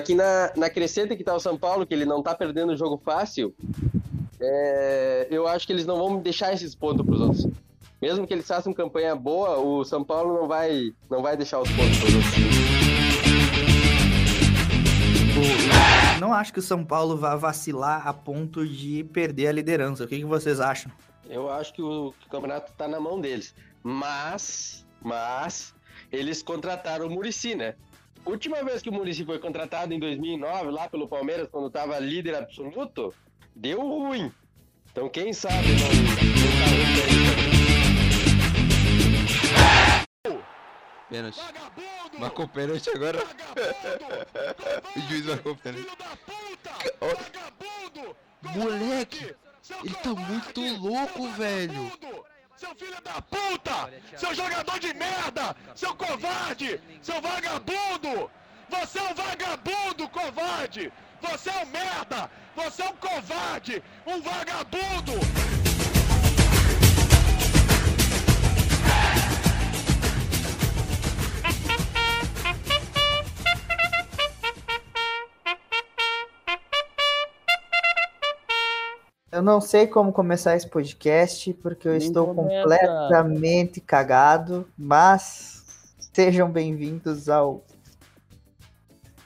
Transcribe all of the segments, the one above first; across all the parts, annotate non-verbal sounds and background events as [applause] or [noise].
Só que na, na crescente que tá o São Paulo, que ele não tá perdendo o jogo fácil, é, eu acho que eles não vão deixar esses pontos pros outros. Mesmo que eles façam campanha boa, o São Paulo não vai, não vai deixar os pontos pros outros. Não acho que o São Paulo vá vacilar a ponto de perder a liderança. O que, que vocês acham? Eu acho que o, que o campeonato tá na mão deles. Mas, mas, eles contrataram o Murici, né? Última vez que o Murici foi contratado em 2009, lá pelo Palmeiras, quando estava líder absoluto, deu ruim. Então quem sabe não, não tá Pênalti. Marcou pênalti agora. [laughs] o juiz marcou pênalti. Moleque, ele tá muito louco, velho. Seu filho da puta! Seu jogador de merda! Seu covarde! Seu vagabundo! Você é um vagabundo, covarde! Você é um merda! Você é um covarde! Um vagabundo! Eu não sei como começar esse podcast, porque eu Nem estou começa. completamente cagado, mas sejam bem-vindos ao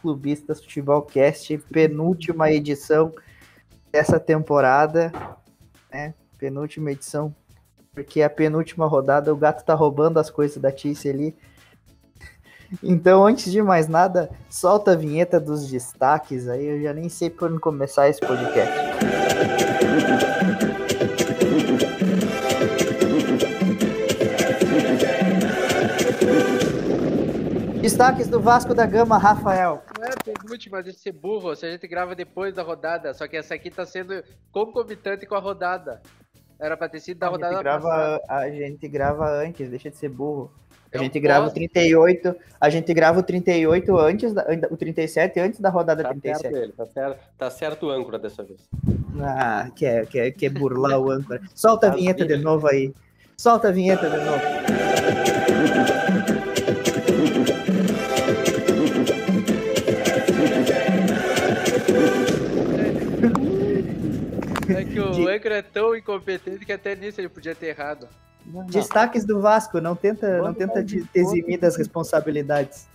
Clubistas Futebolcast, penúltima edição dessa temporada, né? Penúltima edição, porque a penúltima rodada o gato tá roubando as coisas da Tice ali. Então, antes de mais nada, solta a vinheta dos destaques aí, eu já nem sei por onde começar esse podcast. Destaques do Vasco da Gama, Rafael. Não é deixa de ser burro. Se a gente grava depois da rodada. Só que essa aqui tá sendo concomitante com a rodada. Era pra ter sido da A gente, rodada grava, passada. a gente grava antes, deixa de ser burro. A Eu gente grava o posso- 38, a gente grava o 38 antes, da, o 37 antes da rodada Tá certo 37. ele, tá certo, tá certo o âncora dessa vez. Ah, quer, quer, quer burlar o âncora. Solta a As vinheta de novo aí. Solta a vinheta de novo. Âncora é tão incompetente que até nisso ele podia ter errado. Destaques do Vasco, não tenta, não tenta um desconto. eximir das responsabilidades.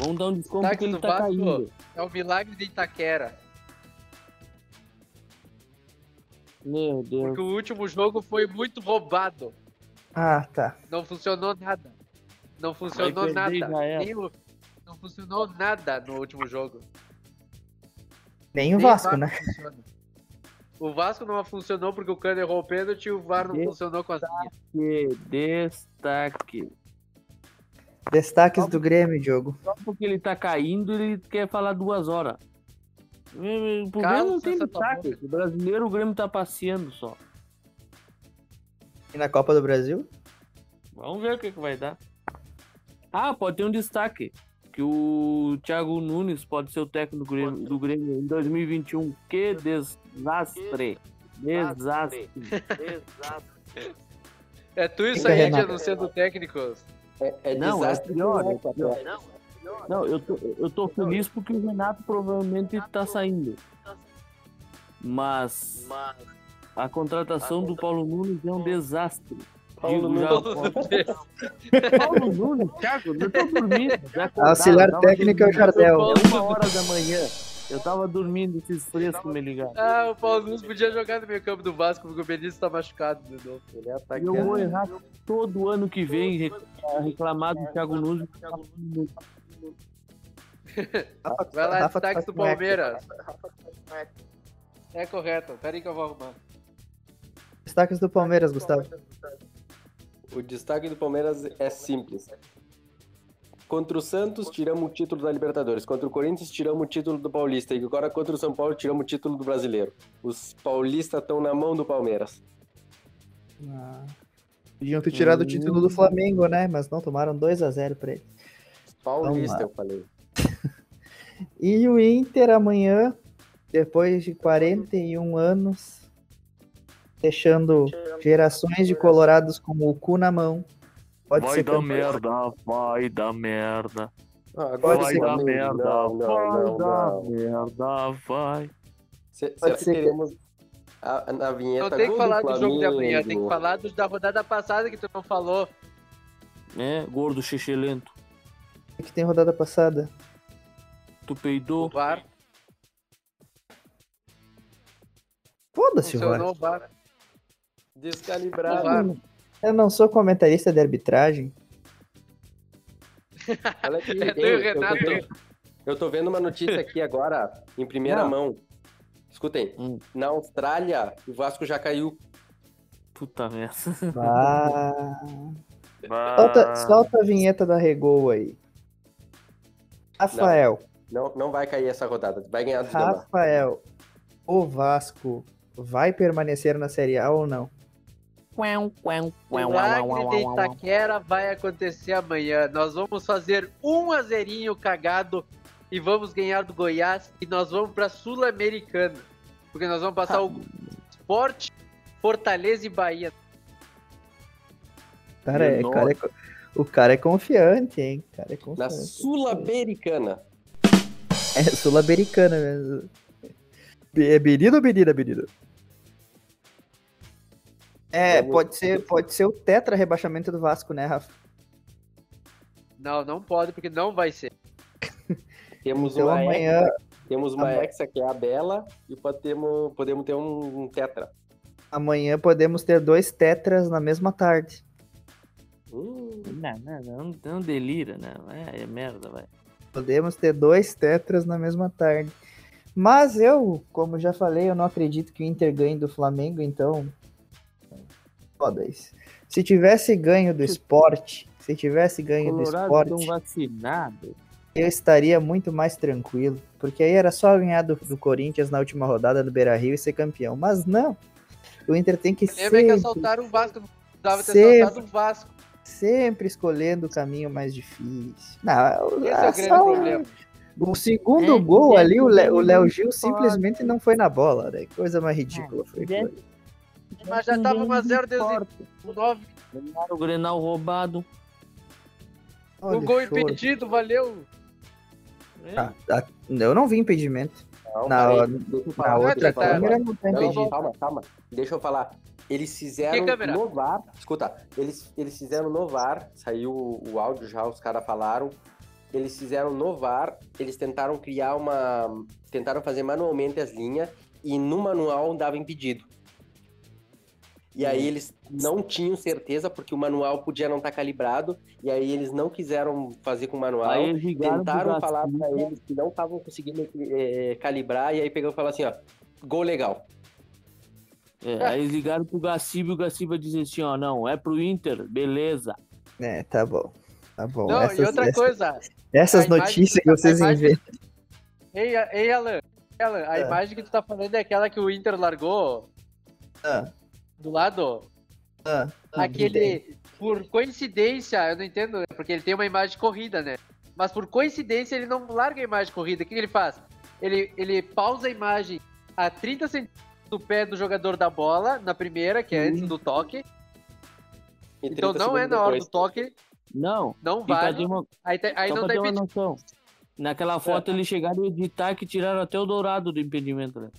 Vamos dar um desconto Destaque que ele do tá Vasco. caindo. É o milagre de Itaquera. Meu Deus. Porque o último jogo foi muito roubado. Ah, tá. Não funcionou nada. Não funcionou nada. o- Não funcionou nada no último jogo. Nem o Nem Vasco, né? funciona. O Vasco não funcionou porque o Cano errou o pênalti e o VAR não Destaque. funcionou com as linhas. Que destaque. Destaques do Grêmio, Diogo. Só porque ele tá caindo, ele quer falar duas horas. O problema Cala não tem destaque. O brasileiro, o Grêmio tá passeando só. E na Copa do Brasil? Vamos ver o que, que vai dar. Ah, pode ter um destaque. Que o Thiago Nunes pode ser o técnico do Grêmio, do Grêmio em 2021. Que desastre. Desastre. Desastre. É tu isso aí de Renato. anunciando técnicos. É, é Não, é desastre pior, que é não tá pior. perto. Não, eu tô, eu tô feliz porque o Renato provavelmente tá saindo. Mas a contratação do Paulo Nunes é um desastre. Paulo Nunes. Paulo Nunes, Thiago, eu tô dormindo. acordado, Auxiliar técnico é o. Jardel. É uma hora da manhã. Eu tava dormindo, esses frescos me ligaram. Ah, o Paulo Nunes podia jogar no meio campo do Vasco porque o Benício tá machucado de novo. Ele é eu vou errar todo ano que vem rec- reclamar do Thiago Nunes. Vai lá, destaques do. Palmeiras. É correto, peraí que eu vou arrumar. Destaques do Palmeiras, Gustavo. O destaque do Palmeiras é simples. Contra o Santos, tiramos o título da Libertadores. Contra o Corinthians, tiramos o título do Paulista. E agora, contra o São Paulo, tiramos o título do Brasileiro. Os paulistas estão na mão do Palmeiras. Podiam ter tirado o título do Flamengo, né? Mas não, tomaram 2 a 0 pra ele. Paulista, lá. eu falei. [laughs] E o Inter amanhã, depois de 41 anos, deixando gerações de colorados com o cu na mão. Pode Vai ser dar merda, vai dar merda. Ah, vai dar que- merda, Não, não, vai não, dar merda, vai. Se- Pode ser que- teremos a, na vinheta. Não tem que falar do jogo de amanhã, tem que falar dos da rodada passada que tu não falou. É, gordo xixelento. O que tem rodada passada? Tu peidou? VAR. Foda-se o VAR. Funcionou o VAR. Descalibrado. O VAR. Eu não sou comentarista de arbitragem. Olha aqui, É [laughs] eu, Renato. tô, eu tô vendo uma notícia aqui agora, em primeira Não. mão. Escutem, Hum. na Austrália, o Vasco já caiu. Puta merda. Ah, solta, solta a vinheta da Regol aí. Rafael, Não, não vai cair essa rodada, vai ganhar do. Rafael, o Vasco vai permanecer na Série A ou não? Quão, quão, O quão, milagre de. Itaquera vai acontecer amanhã. Nós vamos fazer um azerinho cagado e vamos ganhar do Goiás e nós vamos pra Sul-Americana. Porque nós vamos passar o Sport, Fortaleza e Bahia. Cara, é, cara é o cara é confiante, hein? O cara é Na confiante. Sul-Americana. É sul-americana mesmo. É menino ou menina, menino? É, pode ser, pode ser o tetra rebaixamento do Vasco, né, Rafa? Não, não pode, porque não vai ser. [laughs] Temos Então uma amanhã, hexa, temos uma amanhã- hexa que é a Bela e podemos, podemos ter um, um tetra. amanhã podemos ter dois tetras na mesma tarde. Hum, Não, não, não, não delira, não. É, é merda, vai. Podemos ter dois tetras na mesma tarde. Mas eu, como já falei, eu não acredito que o Inter ganhe do Flamengo, então. Foda isso. Se tivesse ganho do esporte, se tivesse ganho do Colorado esporte, tão vacinado. eu estaria muito mais tranquilo. Porque aí era só ganhar do, do Corinthians na última rodada do Beira Rio e ser campeão. Mas não. O Inter tem que Lembra que sempre, assaltaram o Vasco. Precisava ter Sempre. assaltado o Vasco. sempre escolhendo o caminho mais difícil. Não, Esse é ah, o grande só- problema. O segundo É, gol é, ali, o Lé- o Léo Gil simplesmente não foi na bola, né? Coisa mais ridícula foi É, aquilo ali. Mas já tava 1 a 0 desde o 9. Ganharam o Grenal roubado. Olha O gol choro. impedido, valeu. É. Ah, ah, eu não vi impedimento. não, Na- peraí, deixa eu falar, Na deixa outra câmera não tem impedimento. calma, calma. Deixa eu falar. Eles fizeram no VAR. Escuta, eles, eles fizeram no VAR. Saiu o, o áudio já, os caras falaram. Eles fizeram no VAR. Eles tentaram criar uma. Tentaram fazer manualmente as linhas. E no manual dava impedido. E aí eles não tinham certeza, porque o manual podia não estar calibrado. E aí eles não quiseram fazer com o manual. Aí Tentaram falar pra eles que não estavam conseguindo eh, calibrar. E aí pegou e falou assim: ó, gol legal. É, aí eles ligaram pro Gaciba e o Gaciba disse assim, ó, não, é pro Inter, beleza. É, tá bom. Tá bom. Não, essas e outra essas- coisa. essas notícias que tá- vocês imagem- inventam. Ei, ei Alan. Alan, a Ah. imagem que tu tá falando é aquela que o Inter largou Ah, do lado. ah, ah, Aquele. Por coincidência, eu não entendo, né, porque ele tem uma imagem corrida, né? Mas por coincidência ele não larga a imagem corrida. O que ele faz? Ele, ele pausa a imagem a 30 centímetros do pé do jogador da bola, na primeira, que é antes do toque. E Então 30 não é na hora depois. do toque, Não, não vale. uma, Aí, te- aí só não dá impedimento. noção. Naquela foto eles chegaram a editar que tiraram até o dourado do impedimento, né?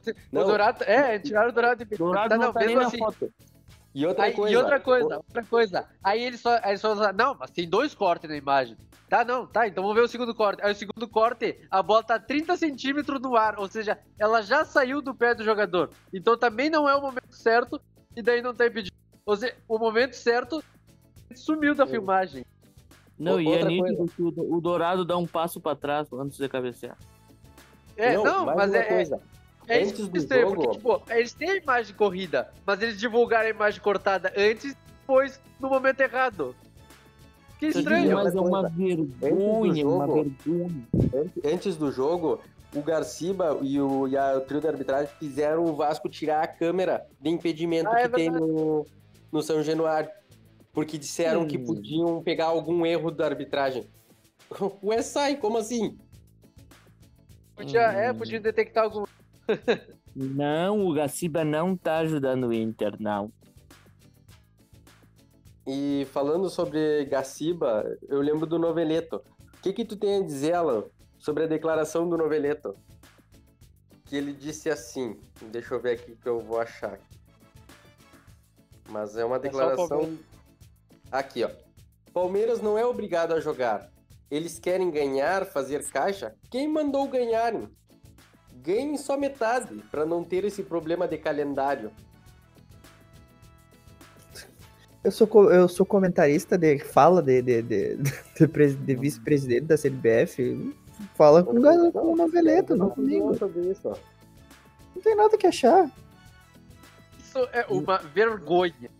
O Não. Dourado, é, tiraram o Dourado do impedimento. Dourado Tá, não, não, tá nem mesmo na assim. foto. E outra Aí, coisa. e outra coisa, outra coisa. Aí ele só, aí só não, mas tem dois cortes na imagem. Tá, não, tá, então vamos ver o segundo corte. Aí o segundo corte, a bola tá 30 centímetros no ar, ou seja, ela já saiu do pé do jogador. Então também não é o momento certo, e daí não tá impedido. Ou seja, o momento certo sumiu da filmagem. Não, O- e é nítido que o, dourado dá um passo pra trás antes de cabecear. É, não, mais mas é, é, coisa. é isso antes que do é estranho, jogo- porque, tipo, eles têm a imagem corrida, mas eles divulgaram a imagem cortada antes e depois no momento errado. Que estranho. Mas é uma vergonha, uma jogo- vergonha. Antes- do jogo, o Garciba e o, e a, o trio da arbitragem fizeram o Vasco tirar a câmera de impedimento Ah, é que tem no, no São Januário. Porque disseram que Hum. podiam pegar algum erro da arbitragem. [laughs] Ué, sai, como assim? Podia, é, podia detectar algum. Não, o Gaciba não tá ajudando o Inter, não. E falando sobre Gaciba, eu lembro do Noveleto. que que tu tem a dizer, Alan, sobre a declaração do Noveleto? Que ele disse assim, deixa eu ver aqui que eu vou achar. Mas é uma o declaração... Palmeiras. Aqui, ó. Palmeiras não é obrigado a jogar. Eles querem ganhar, fazer caixa? Quem mandou ganharem? Ganhem só metade, para não ter esse problema de calendário. Eu sou, eu sou comentarista de fala de, de, de, [laughs] de de vice-presidente da CBF. Fala com, o ga- com o Noveleto, não comigo. isso. Não tem nada que achar. Isso é uma vergonha.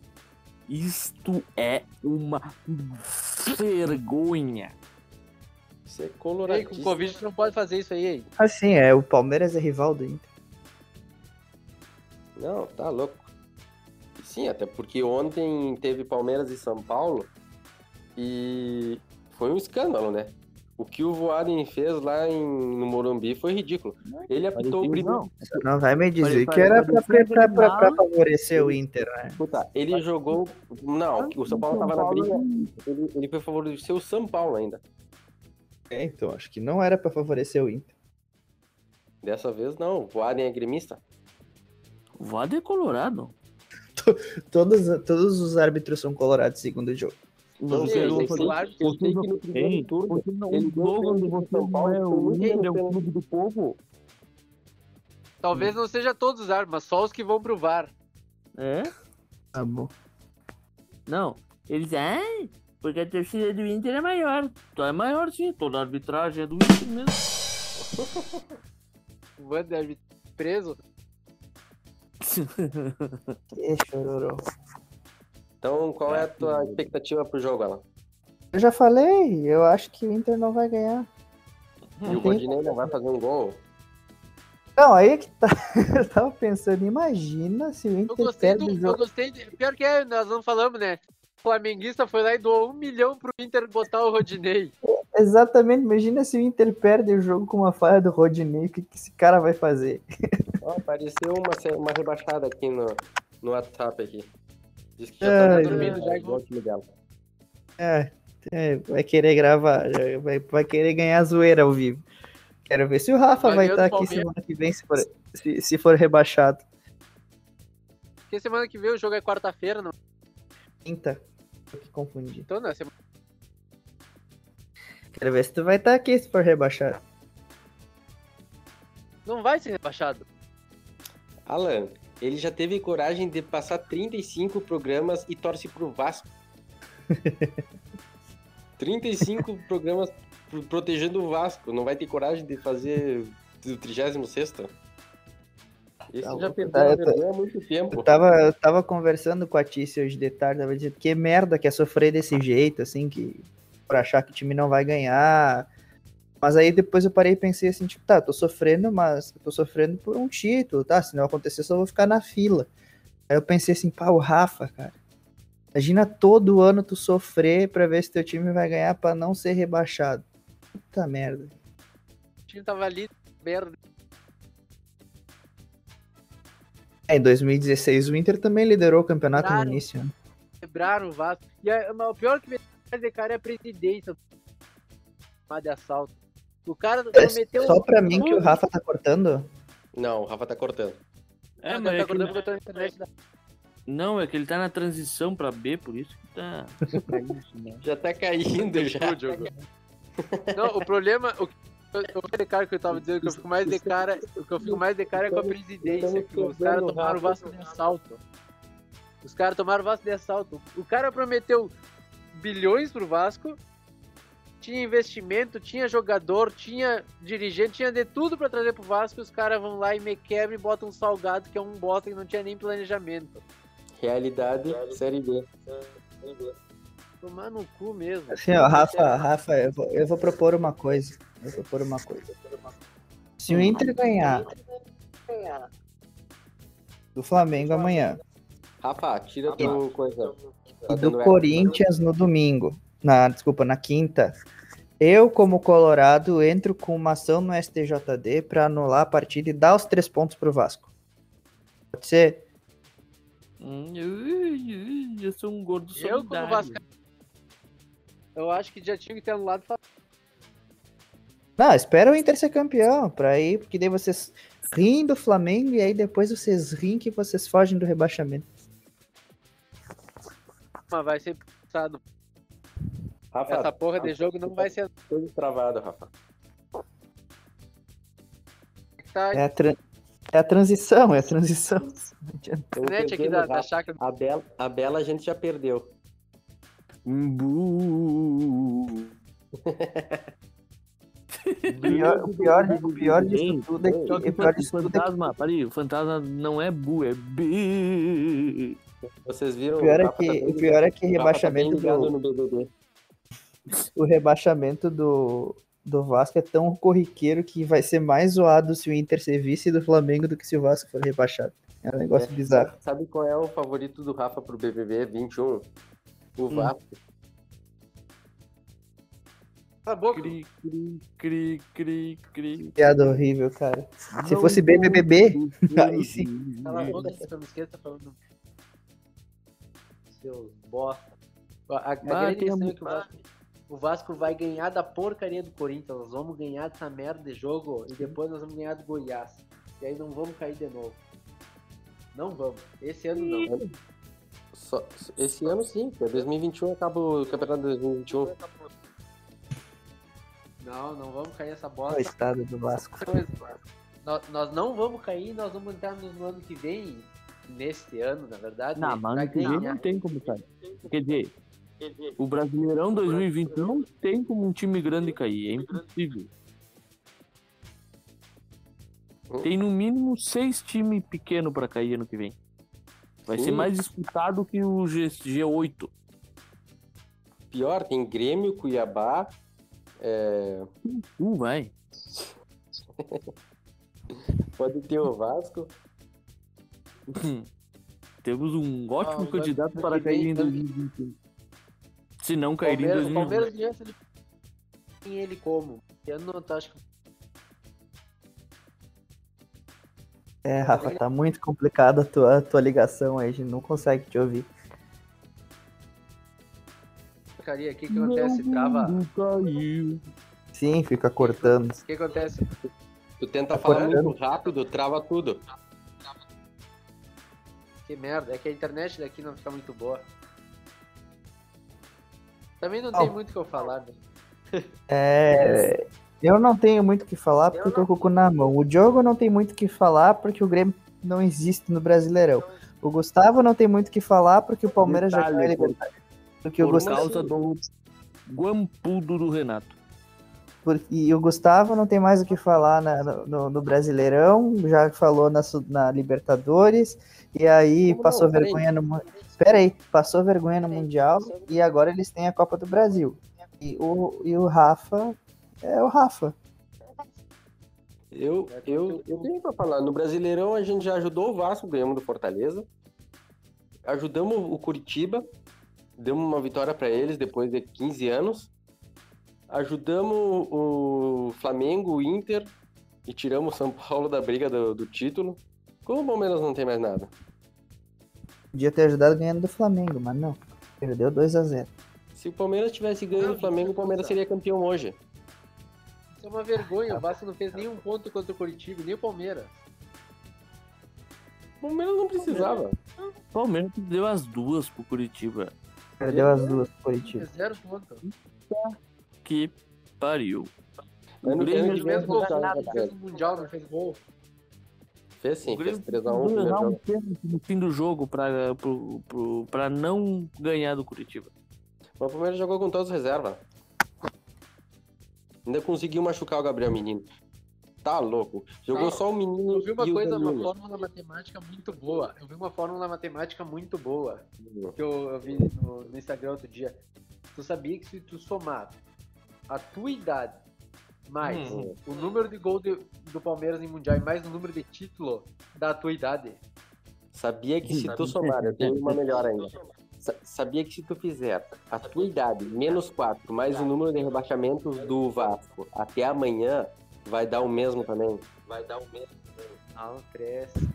Isto é uma vergonha. Isso é Ei, com. Covid tu não pode fazer isso aí, hein? Assim, é, o Palmeiras é rival do Inter. Não, tá louco. Sim, até porque ontem teve Palmeiras e São Paulo e foi um escândalo, né? O que o Voaden fez lá em, no Morumbi foi ridículo. Ele apitou o primeiro. Não, Você não vai me dizer que era pra, pra, pra, pra- pra parecia favorecer o Inter, né? Escuta, ele jogou. Não, o São Paulo tava na briga. Ele, ele foi favorecer o São Paulo ainda. É, então, acho que não era pra favorecer o Inter. Dessa vez não. O Voaden é gremista. O é colorado. Todos, todos os árbitros são colorados segundo o jogo. Não, sei, eu que no primeiro Ei, turno não- ele você São Paulo, não é o Inter, é o interessante. clube do povo. Talvez não seja todos os árbitros, mas só os que vão pro VAR. É? Tá bom. Não. Eles, ah, porque a torcida do Inter é maior. Então é maior sim, toda a arbitragem é do Inter mesmo. [laughs] O Wander árbitro preso. Que chororô. Então, qual é a tua expectativa pro jogo, Alan? Eu já falei, eu acho que o Inter não vai ganhar. E o Rodinei não vai fazer um gol? Não, aí é que tá. [laughs] Eu tava pensando, imagina se o Eu Inter gostei perde do. o Eu jogo. gostei de, Pior que é, nós não falamos, né? O flamenguista foi lá e doou um milhão pro Inter botar o Rodinei. Exatamente, imagina se o Inter perde o jogo com uma falha do Rodinei, o que, que esse cara vai fazer? Ó, apareceu uma, uma rebaixada aqui no, no WhatsApp aqui. Diz que já Ai, tá dormindo já, igual o time dela. É, é, vai querer gravar, vai, vai querer ganhar zoeira ao vivo. Quero ver se o Rafa Vai vai estar aqui Palmeiras. semana que vem, se for, se, se for rebaixado. Porque semana que vem o jogo é quarta-feira, não? Quinta. Que confundi. Então não, é semana. Quero ver se tu vai estar aqui se for rebaixado. não vai ser rebaixado. Alan, ele já teve coragem de passar 35 programas e torce pro Vasco. [laughs] 35 programas pro- protegendo o Vasco. Não vai ter coragem de fazer o 36 Esse Tá já perdeu tá, vergonha há muito tempo. Eu tava, eu tava conversando com a Tícia hoje de tarde, tava dizendo que merda que é sofrer desse jeito, assim, que por achar que o time não vai ganhar. Mas aí depois eu parei e pensei assim, tipo, tá, tô sofrendo, mas tô sofrendo por um título, tá? Se não acontecer, só vou ficar na fila. Aí eu pensei assim, pá, o Rafa, cara. Imagina todo ano tu sofrer pra ver se teu time vai ganhar pra não ser rebaixado. Puta merda. O time tava ali, merda. É, em 2016 o Inter também liderou o campeonato Claro. no início, né? Quebraram o Vasco. E a- mas o pior que me faz de cara é a presidência de assalto. O cara É só pra mim que o. Rafa tá cortando. Não, o Rafa tá cortando. É, Ah, mas é tá que acordando ele- porque eu tô na internet da- Não, é que ele tá na transição pra B, por isso que tá. [laughs] Já tá caindo já. Não, o problema. O que eu, de cara que eu tava dizendo que eu fico mais de cara. O que eu fico mais de cara é com a presidência. Que os caras tomaram o Vasco de assalto. Os caras tomaram o Vasco de assalto. O cara prometeu bilhões pro Vasco. Tinha investimento, tinha jogador, tinha dirigente, tinha de tudo pra trazer pro Vasco. Os caras vão lá e me quebram e botam um salgado que é um bosta que não tinha nem planejamento. Realidade, Série B. Tomar no cu mesmo. Assim, ó, Rafa, Rafa, eu vou, eu vou propor uma coisa. Eu vou propor uma coisa. Se o Inter ganhar do Flamengo amanhã Rafa, tira teu coisa. Tá e do dando eco. Corinthians no domingo, na, desculpa, na quinta, eu, como Colorado, entro com uma ação no STJD pra anular a partida e dar os três pontos pro Vasco. Pode ser? Hum, eu, eu sou um gordo Eu, como solidário. Vasco, eu acho que já tinha que ter anulado. Não, espera o Inter ser campeão, pra ir, porque daí vocês riem do Flamengo e aí depois vocês riem que vocês fogem do rebaixamento. Mas vai ser pensado. Rafa, Essa porra de jogo não vai ser. tudo travado, Rafa. Tá É a, tran- é a transição, é a transição. Não adianta. Da, da Rafa. chácara. A Bela, a Bela a gente já perdeu. Bu. O pior, o pior, o pior disso tudo é que, que o pior o disso tudo é que fantasma, peraí, o fantasma não é bu, é B. Vocês viram? O pior é tá que, bem- o pior é que tá rebaixamento do, o rebaixamento do, do Vasco é tão corriqueiro que vai ser mais zoado se o Inter ser vice do Flamengo do que se o Vasco for rebaixado. É um negócio É. bizarro. Sabe qual é o favorito do Rafa pro BBB 21? O Hum. Vasco. Cala a boca. Cri, cri, cri, cri, cri. Piada horrível, cara. Se Não fosse BBB, consigo aí sim. Cala a boca, eu me esqueça falando. Seus bosta. A, a, Ah, grande questão é que o Vasco, o Vasco vai ganhar da porcaria do Corinthians. Nós vamos ganhar dessa merda de jogo e depois nós vamos ganhar do Goiás. E aí não vamos cair de novo. Não vamos. Esse ano não. Só- esse ano sim, pô. 2021 acaba o campeonato de 2021. Não, não vamos cair nessa o bosta. estado do Vasco. Nós, nós não vamos cair, nós vamos entrar no, no ano que vem, neste ano, na verdade. Não, mas ano que vem não tem como cair. Quer dizer, o Brasileirão 2020 não tem como um time grande cair, é impossível. Tem no mínimo seis times pequenos pra cair ano que vem. Vai ser Sim. mais disputado que o G, G8. Pior, tem Grêmio, Cuiabá. é, Uh, vai. [laughs] pode ter o Vasco. [laughs] Temos um ótimo Ah, candidato para cair em ano- 2021. Se não cair em Palmeiras, 2020. Palmeiras ele tem ele como. Eu tô- acho que É, Rafa, tá muito complicada a tua, a tua ligação aí, a gente não consegue te ouvir. porcaria aqui que acontece, trava. caiu. Sim, fica cortando. O que acontece? Tu tenta Tá falar cortando. muito rápido, trava tudo. Que merda, é que a internet daqui não fica muito boa. Também não Não. tem muito o que eu falar, né? É, [laughs] eu não tenho muito o que falar porque eu tô com o cu na mão. O Diogo não tem muito o que falar porque o Grêmio não existe no Brasileirão. O Gustavo não tem muito o que falar porque o Palmeiras já Detalhe, caiu em por- Libertadores. Porque o Por Gustavo, causa do guampudo do Renato. por- e o Gustavo não tem mais o que falar na- no, no- no Brasileirão, já falou na, na Libertadores, e aí Como não? passou Peraí. vergonha no Mu- Espera aí, passou vergonha no Mundial e agora eles têm a Copa do Brasil. E o, e o Rafa é o Rafa. Eu, eu, eu tenho pra falar. No Brasileirão a gente já ajudou o Vasco, ganhamos do Fortaleza. Ajudamos o Curitiba, demos uma vitória pra eles depois de 15 anos. Ajudamos o Flamengo, o Inter e tiramos o São Paulo da briga do, do título. Como o Palmeiras não tem mais nada? Podia ter ajudado ganhando do Flamengo, mas não. Perdeu 2 a 0 Se o Palmeiras tivesse ganho do Flamengo, o Palmeiras seria campeão hoje. Isso é uma vergonha, o Vasco não fez nenhum ponto contra o Curitiba, nem o Palmeiras. O Palmeiras não precisava. O Palmeiras deu as duas pro Curitiba. Perdeu as duas Curitiba. Fez zero ponto. Que pariu. Que Grêmio fez gol, fez no Mundial, não fez gol. Fez sim, o fez Grêmio 3x1 precisou primeiro errar um jogo. pênalti no fim do jogo pra, pro, pro, pra não ganhar do Curitiba. Mas o Palmeiras jogou com todos os reservas. Ainda conseguiu machucar o Gabriel Menino. Tá louco. Jogou Não, só o menino Eu vi uma coisa, uma fórmula matemática muito boa. Eu vi uma fórmula matemática muito boa que eu, eu vi no, no Instagram outro dia. Tu sabia que se tu somar a tua idade mais Hum. o número de gols de- do Palmeiras em Mundial e mais o número de título da tua idade, Sabia que se tu somar, eu tenho uma melhor ainda. Sa- Sabia que se tu fizer a tua idade menos 4 mais o número de rebaixamentos do Vasco até amanhã, vai dar o mesmo também. Vai dar o mesmo. não cresce.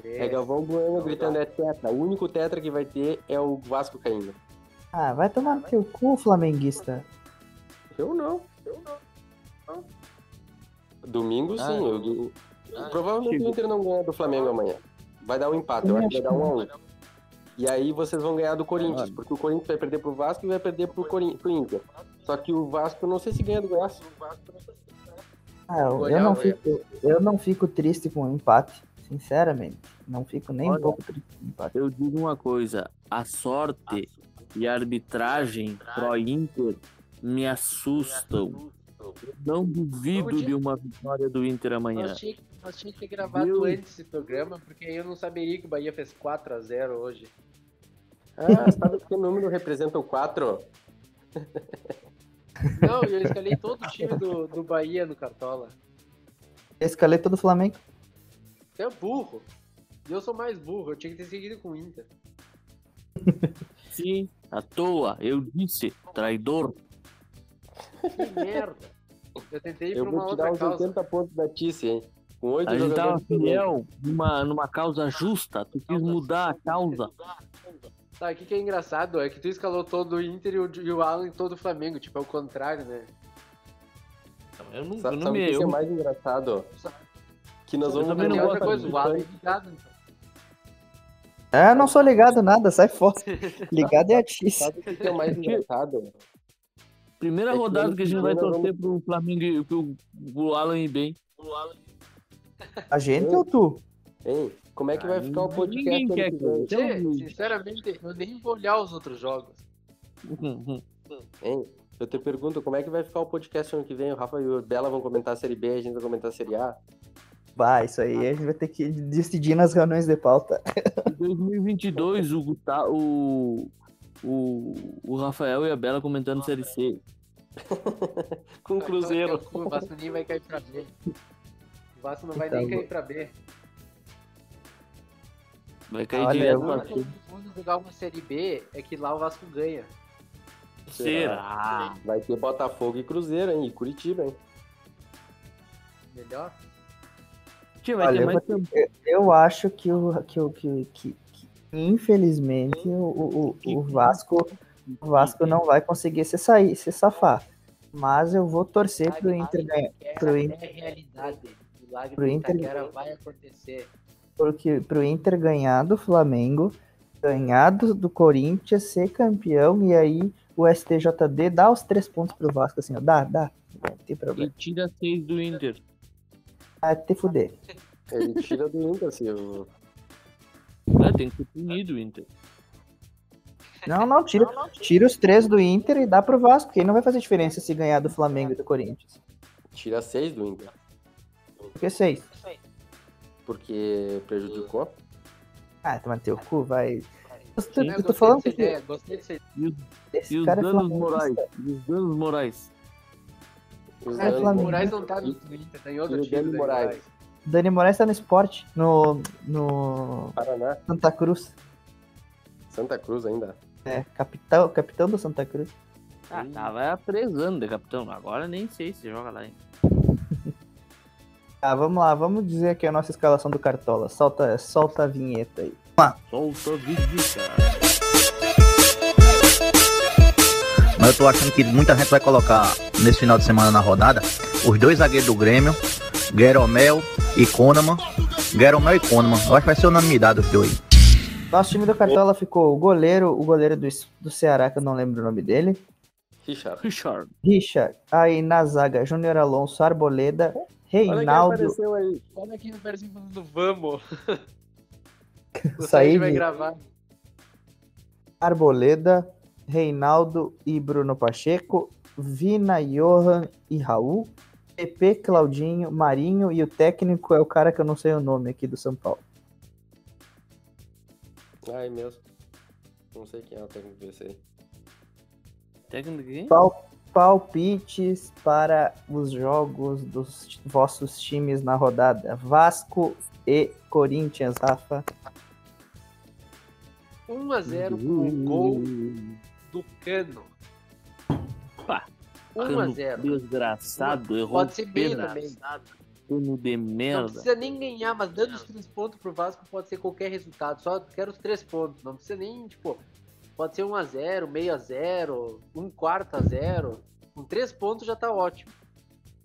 É Cresce. Galvão Bueno gritando é tetra. O único tetra que vai ter é o Vasco caindo. Ah, vai tomar no teu cu, flamenguista. Eu não. Eu não. Domingo Ah. sim. eu- eu- Ah, provavelmente o Inter não ganha do Flamengo amanhã. Vai dar um empate, eu acho que vai dar um a um. E aí vocês vão ganhar do Corinthians, porque o Corinthians vai perder pro Vasco e vai perder pro, Corin... pro Inter. Só que o Vasco, eu não sei se ganha do Goiás. Ah, eu, eu não fico, eu não fico triste com o empate, sinceramente. Não fico nem um Olha. pouco triste com o empate. Eu digo uma coisa, a sorte e a arbitragem pro Inter me assustam. Eu Não duvido de uma vitória do Inter amanhã. Nós tínhamos que ter gravado Meu. antes esse programa, porque eu não saberia que o Bahia fez 4x0 hoje. Ah, sabe que número representa o 4? Não, eu escalei todo o time do, do Bahia no Cartola. Escaleta do Flamengo. Você é burro. E eu sou mais burro, eu tinha que ter seguido com o Inter. Sim, à toa, eu disse, traidor. Que merda. Eu tentei ir Eu pra uma vou tirar outra os causa. 80 pontos da Tice, hein? Com oito A gente tava fiel numa, numa causa justa, tu quis mudar a causa. Tá, o que, que é engraçado é que tu escalou todo o Inter e o, e o Alan todo o Flamengo. Tipo, é o contrário, né? Eu não, Sa- eu não Sabe me. que é Eu, mais engraçado? Que nós vamos não ganhar- outra coisa, o Alan é ligado. então. É, não sou ligado nada, sai fora. [laughs] Ligado é a Tice. Sabe o que é mais engraçado? primeira É rodada que a gente vai torcer pro Flamengo e pro, pro Alan bem. A gente ou tu? Hein? Como é que vai Ah, ficar o podcast ninguém ano quer que eu- Tchê, sinceramente, eu nem vou olhar os outros jogos. [laughs] Hein? Eu te pergunto, como é que vai ficar o podcast ano que vem? O Rafa e o Bela vão comentar a Série B, a gente vai comentar a Série A. Vai, isso aí a gente vai ter que decidir nas reuniões de pauta. Em 2022, o, Guta- o, o, o Rafael e a Bela comentando Série C. [laughs] Com o Cruzeiro. O Vasco nem vai cair pra B. O Vasco não vai Tá nem bom. cair pra B. Vai cair Olha, direto eu- pra Quando quando jogar uma Série B, é que lá o Vasco ganha. Será? Vai ter Botafogo e Cruzeiro, hein? E Curitiba, hein? Melhor? Tia, vai Olha, ter eu, mais eu- eu acho que o que, o- que, que, que infelizmente o, o, o Vasco o Vasco não vai conseguir se sair, se safar. Mas eu vou torcer pro Inter ganhar, pro é Inter. a realidade. O milagre Pro do Inter- Itaquera vai acontecer. porque pro Inter ganhar do Flamengo, ganhar do, do Corinthians, ser campeão e aí o STJD dá os três pontos pro Vasco assim, ó, dá, dá, não tem E problema. tira seis do Inter. Ah, te fuder. Ele tira do Inter, assim. o- É, tem que ser punido o Inter. Não, não, tira, tira os três do Inter e dá pro Vasco, porque aí não vai fazer diferença se ganhar do Flamengo e do Corinthians. Tira seis do Inter. Porque seis. Porque prejudicou. Ah, tu teu cu, vai. Eu tô, Eu eu tô falando que ideia, gostei dessa ideia. E os, esse e os cara é danos flamenguista. morais? E os danos morais? Os É, danos- O Flamengo. Moraes não tá no no Inter, tá em outro E o time. Dani daí, Moraes. Dani Moraes tá no esporte, no, no Paraná, Santa Cruz. Santa Cruz ainda. É, capitão, capitão do Santa Cruz. Ah, tava há três anos de capitão. Agora nem sei se joga lá, hein? Ah, vamos lá, vamos dizer aqui a nossa escalação do Cartola. Solta, solta a vinheta aí. Solta o vídeo, cara. Mas eu tô achando que muita gente vai colocar nesse final de semana na rodada os dois zagueiros do Grêmio, Gueromel e Konaman. Gueromel e Konaman. Eu acho que vai ser unanimidade os dois. Nosso time do Cartola ficou o goleiro, o goleiro do, do Ceará, que eu não lembro o nome dele. Richard. Richard. Richard. Aí na zaga, Júnior Alonso, Arboleda, Olha quem Reinaldo, apareceu aí. Olha aqui no Brasil falando vamos. [laughs] O Saí Sérgio vai de- gravar. Arboleda, Reinaldo e Bruno Pacheco, Vina, Johan e Raul, PP, Claudinho, Marinho e o técnico é o cara que eu não sei o nome aqui do São Paulo. Ai, mesmo. Não sei quem é o técnico desse aí. Técnico aqui? Pal- palpites para os jogos dos vossos times na rodada: Vasco e Corinthians, Rafa. 1x0 com o gol do Cano. Pá, 1x0. Desgraçado, errou Pode ser meio pena. também. Cano de Não merda. precisa nem ganhar, mas dando os três pontos pro Vasco pode ser qualquer resultado. Só quero os três pontos. Não precisa nem, tipo, pode ser 1x0, meio a 0, um quarto a 0. Com três pontos já tá ótimo.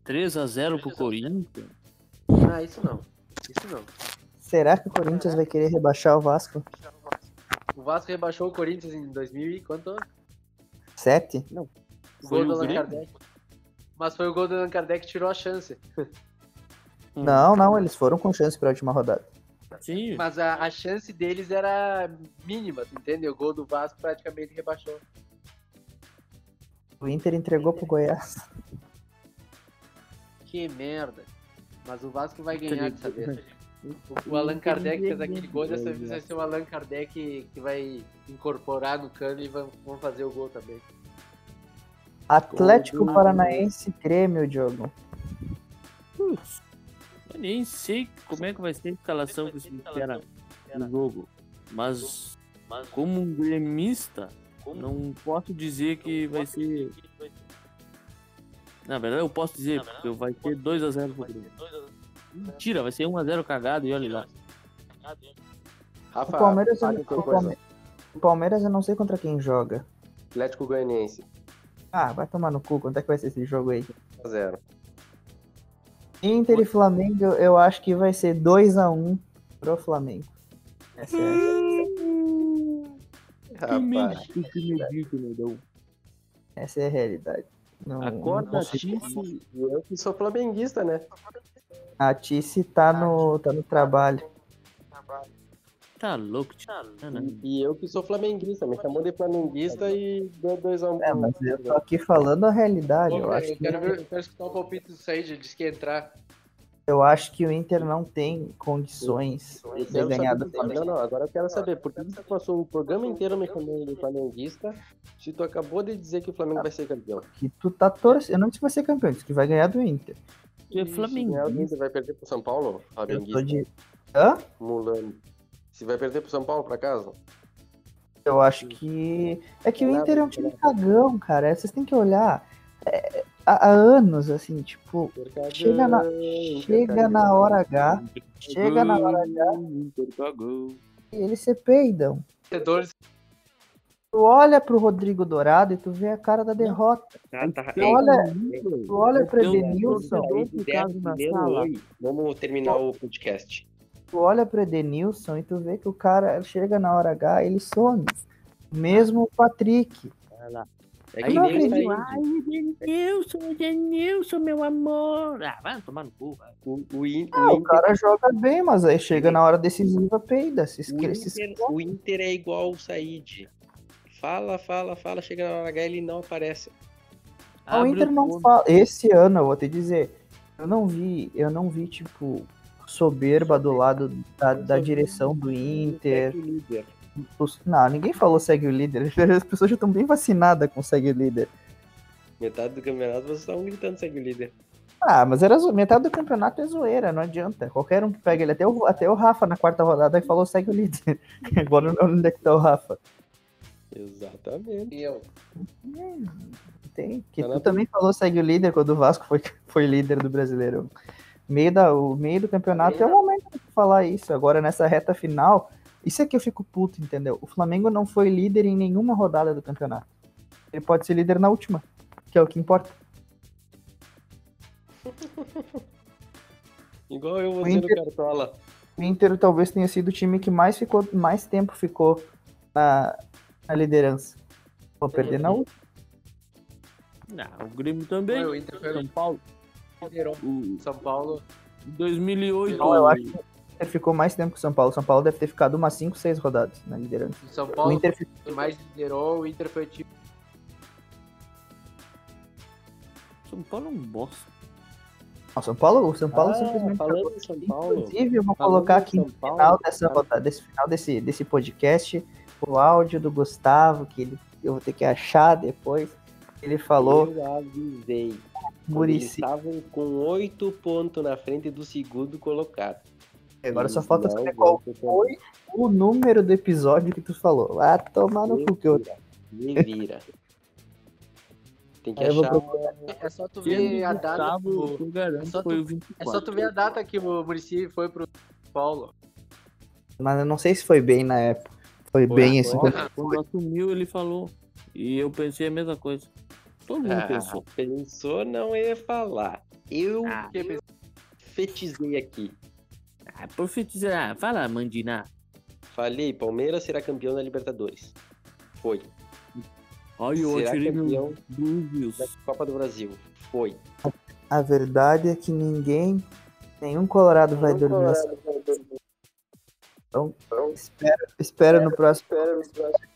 3x0 pro Corinthians. Ah, isso não. Isso não. Será que o Corinthians vai querer rebaixar o Vasco? O Vasco rebaixou o Corinthians em 2000 e quanto? Sete? O Foi gol do o Allan Grêmio? Kardec. Mas foi o gol do Allan Kardec que tirou a chance. Não, não, eles foram com chance pra última rodada. Sim, Mas a, a chance deles era mínima, tu entende? O gol do Vasco praticamente rebaixou. O Inter entregou pro Goiás. Que merda. Mas o Vasco vai ganhar dessa vez. O Allan Kardec fez aquele gol, dessa vez vai ser o Allan Kardec que vai incorporar no cano e vão, vão fazer o gol também. Atlético Paranaense Grêmio, Diogo. Putz, eu nem sei como é que vai ser a escalação que se espera no jogo. Mas, como um gremista, não posso dizer que vai ser. Na verdade, eu posso dizer, porque vai ser 2x0 pro Grêmio. Mentira, vai ser 1x0 cagado e olha lá. Rafa, O Palmeiras, qualquer o, coisa. Palme- o Palmeiras eu não sei contra quem joga. Atlético Goianiense, Ah, vai tomar no cu, quanto é que vai ser esse jogo aí? 0 Inter e Flamengo, eu acho que vai ser 2x1 pro Flamengo. Essa é... Rapaz, Que medinho que me deu. Essa é a realidade. Não, Acorda, não Tice. eu que sou flamenguista, né? A Tice tá no, tá no trabalho. Tá louco, não. E eu que sou flamenguista, me chamou de flamenguista e deu 2x1. É, mas eu tô aqui falando a realidade. Pô, Eu acho, eu, que, quero ver, eu quero escutar o palpite do Said, disse que ia entrar. eu acho que o Inter não tem condições Eu de ganhar do Flamengo. Não, não, agora eu quero saber, por que você passou o programa inteiro me chamando de flamenguista se tu acabou de dizer que o Flamengo vai ser campeão? Que tu tá torcendo. Eu não disse que vai ser campeão, disse que vai ganhar do Inter. Tu é Se ganhar, o flamenguista. Inter vai perder pro São Paulo? Eu tô Flamenguista, de. Hã? mulano. Se vai perder pro São Paulo, por acaso? Eu acho que. É que o Inter é um time cagão, cara. Vocês têm que olhar. É, há, há anos, assim, tipo, Chega na- chega na hora H, chega na hora H Inter cagou. e eles se peidam. Tu olha pro Rodrigo Dourado e tu vê a cara da derrota. Ah, tá. Tu olha, tu olha pro Edenilson. Vamos terminar o podcast. Tu olha pro Edenilson e tu vê que o cara chega na hora H ele some. Mesmo o Patrick. É Aí que não nem acredito. Ai, Edenilson, Edenilson, meu amor. Ah, vai tomar no cu. O, o, In- Ah, o Inter, cara joga bem, mas aí chega na hora decisiva, peida. Se o, esque- se Inter, o Inter é igual o Said. Fala, fala, fala, chega na hora H ele não aparece. Ah, o Inter não fala. Esse ano, eu vou te dizer, eu não vi, eu não vi, tipo, soberba do lado da, da direção do Inter. Segue o líder. Os- Não, ninguém falou segue o líder. [laughs] As pessoas já estão bem vacinadas com segue o líder. Metade do campeonato vocês estavam gritando segue o líder. Ah, mas era metade do campeonato é zoeira, não adianta. Qualquer um que pega ele, até o, até o Rafa na quarta rodada e falou segue o líder. [laughs] Agora onde é que tá o Rafa? Exatamente. e eu. Tem. Que Tá tu também falou segue o líder quando o Vasco foi, [laughs] foi líder do Brasileirão. Meio da, o meio do campeonato é o momento de falar isso. Agora, nessa reta final, isso é que eu fico puto, entendeu? O Flamengo não foi líder em nenhuma rodada do campeonato. Ele pode ser líder na última, que é o que importa. [laughs] Igual eu vou O dizer no Inter- Cartola. O Inter talvez tenha sido o time que mais ficou, mais tempo ficou na, na liderança. Vou perder na última. Não, o Grêmio também. Foi, o Inter foi São Paulo. O. O São Paulo. em 2008. Não, eu acho que o Inter ficou mais tempo que o São Paulo. O São Paulo deve ter ficado umas 5, 6 rodadas na liderança. O São O Paulo Inter foi o mais liderou, o Inter foi tipo. São Paulo é um bosta. Não, São Paulo, o São Paulo Ah, simplesmente falando em São Paulo. Inclusive, eu vou falando colocar aqui no Paulo, final dessa rodada, desse final desse, desse podcast, o áudio do Gustavo, que ele, eu vou ter que achar depois. Ele falou, Eu avisei. Murici. estavam com oito pontos na frente do segundo colocado. Agora só falta não saber qual foi o número do episódio que tu falou. Vai tomar no cu que eu. Me vira. Tem que Aí eu vou achar. É só tu ver a data. Gustavo, garanto, é só tu- o 24. É só tu ver a data que o Murici foi pro Paulo. Mas eu não sei se foi bem na época. Foi Foi bem assim. agora. Quando assumiu, ele falou. E eu pensei a mesma coisa. Todo mundo Ah, pensou. pensou, não ia falar. Eu Ah, fetizei aqui. ah, profetizar. Fala, Mandina. Falei, Palmeiras será campeão da Libertadores. Foi. Olha, eu será campeão Búzios. da Copa do Brasil. Foi. A verdade é que ninguém, nenhum colorado vai dormir essa Então, espera, espera no próximo, espera no próximo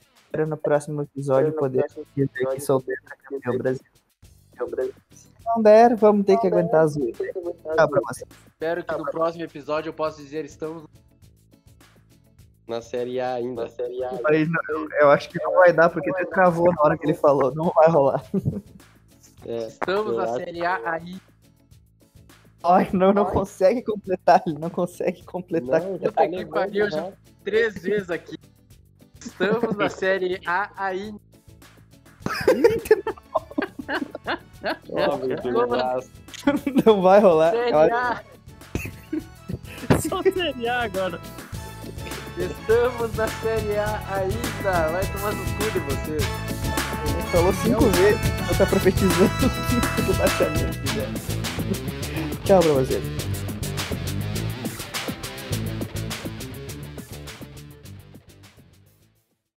episódio poder dizer que solteiro é campeão Brasil. Se não der, vamos ter que aguentar a zoeira. Tchau pra você. Espero que no próximo episódio eu possa dizer estamos. Na Série A ainda. Na Série A. Mas não, eu acho que não vai dar porque tu travou na hora que ele falou. Não vai rolar. É, Estamos eu na Série A aí. Ai, não, não consegue completar. Ele não consegue completar. Não, tá que pariu, já. Três vezes aqui. Estamos na Série A braço. Não vai rolar. Série A. Só Série A agora. Estamos na Série A ainda. Vai tomar no cu de vocês. Ele falou cinco vezes. Eu tá profetizando o rebaixamento. né? Tchau pra vocês.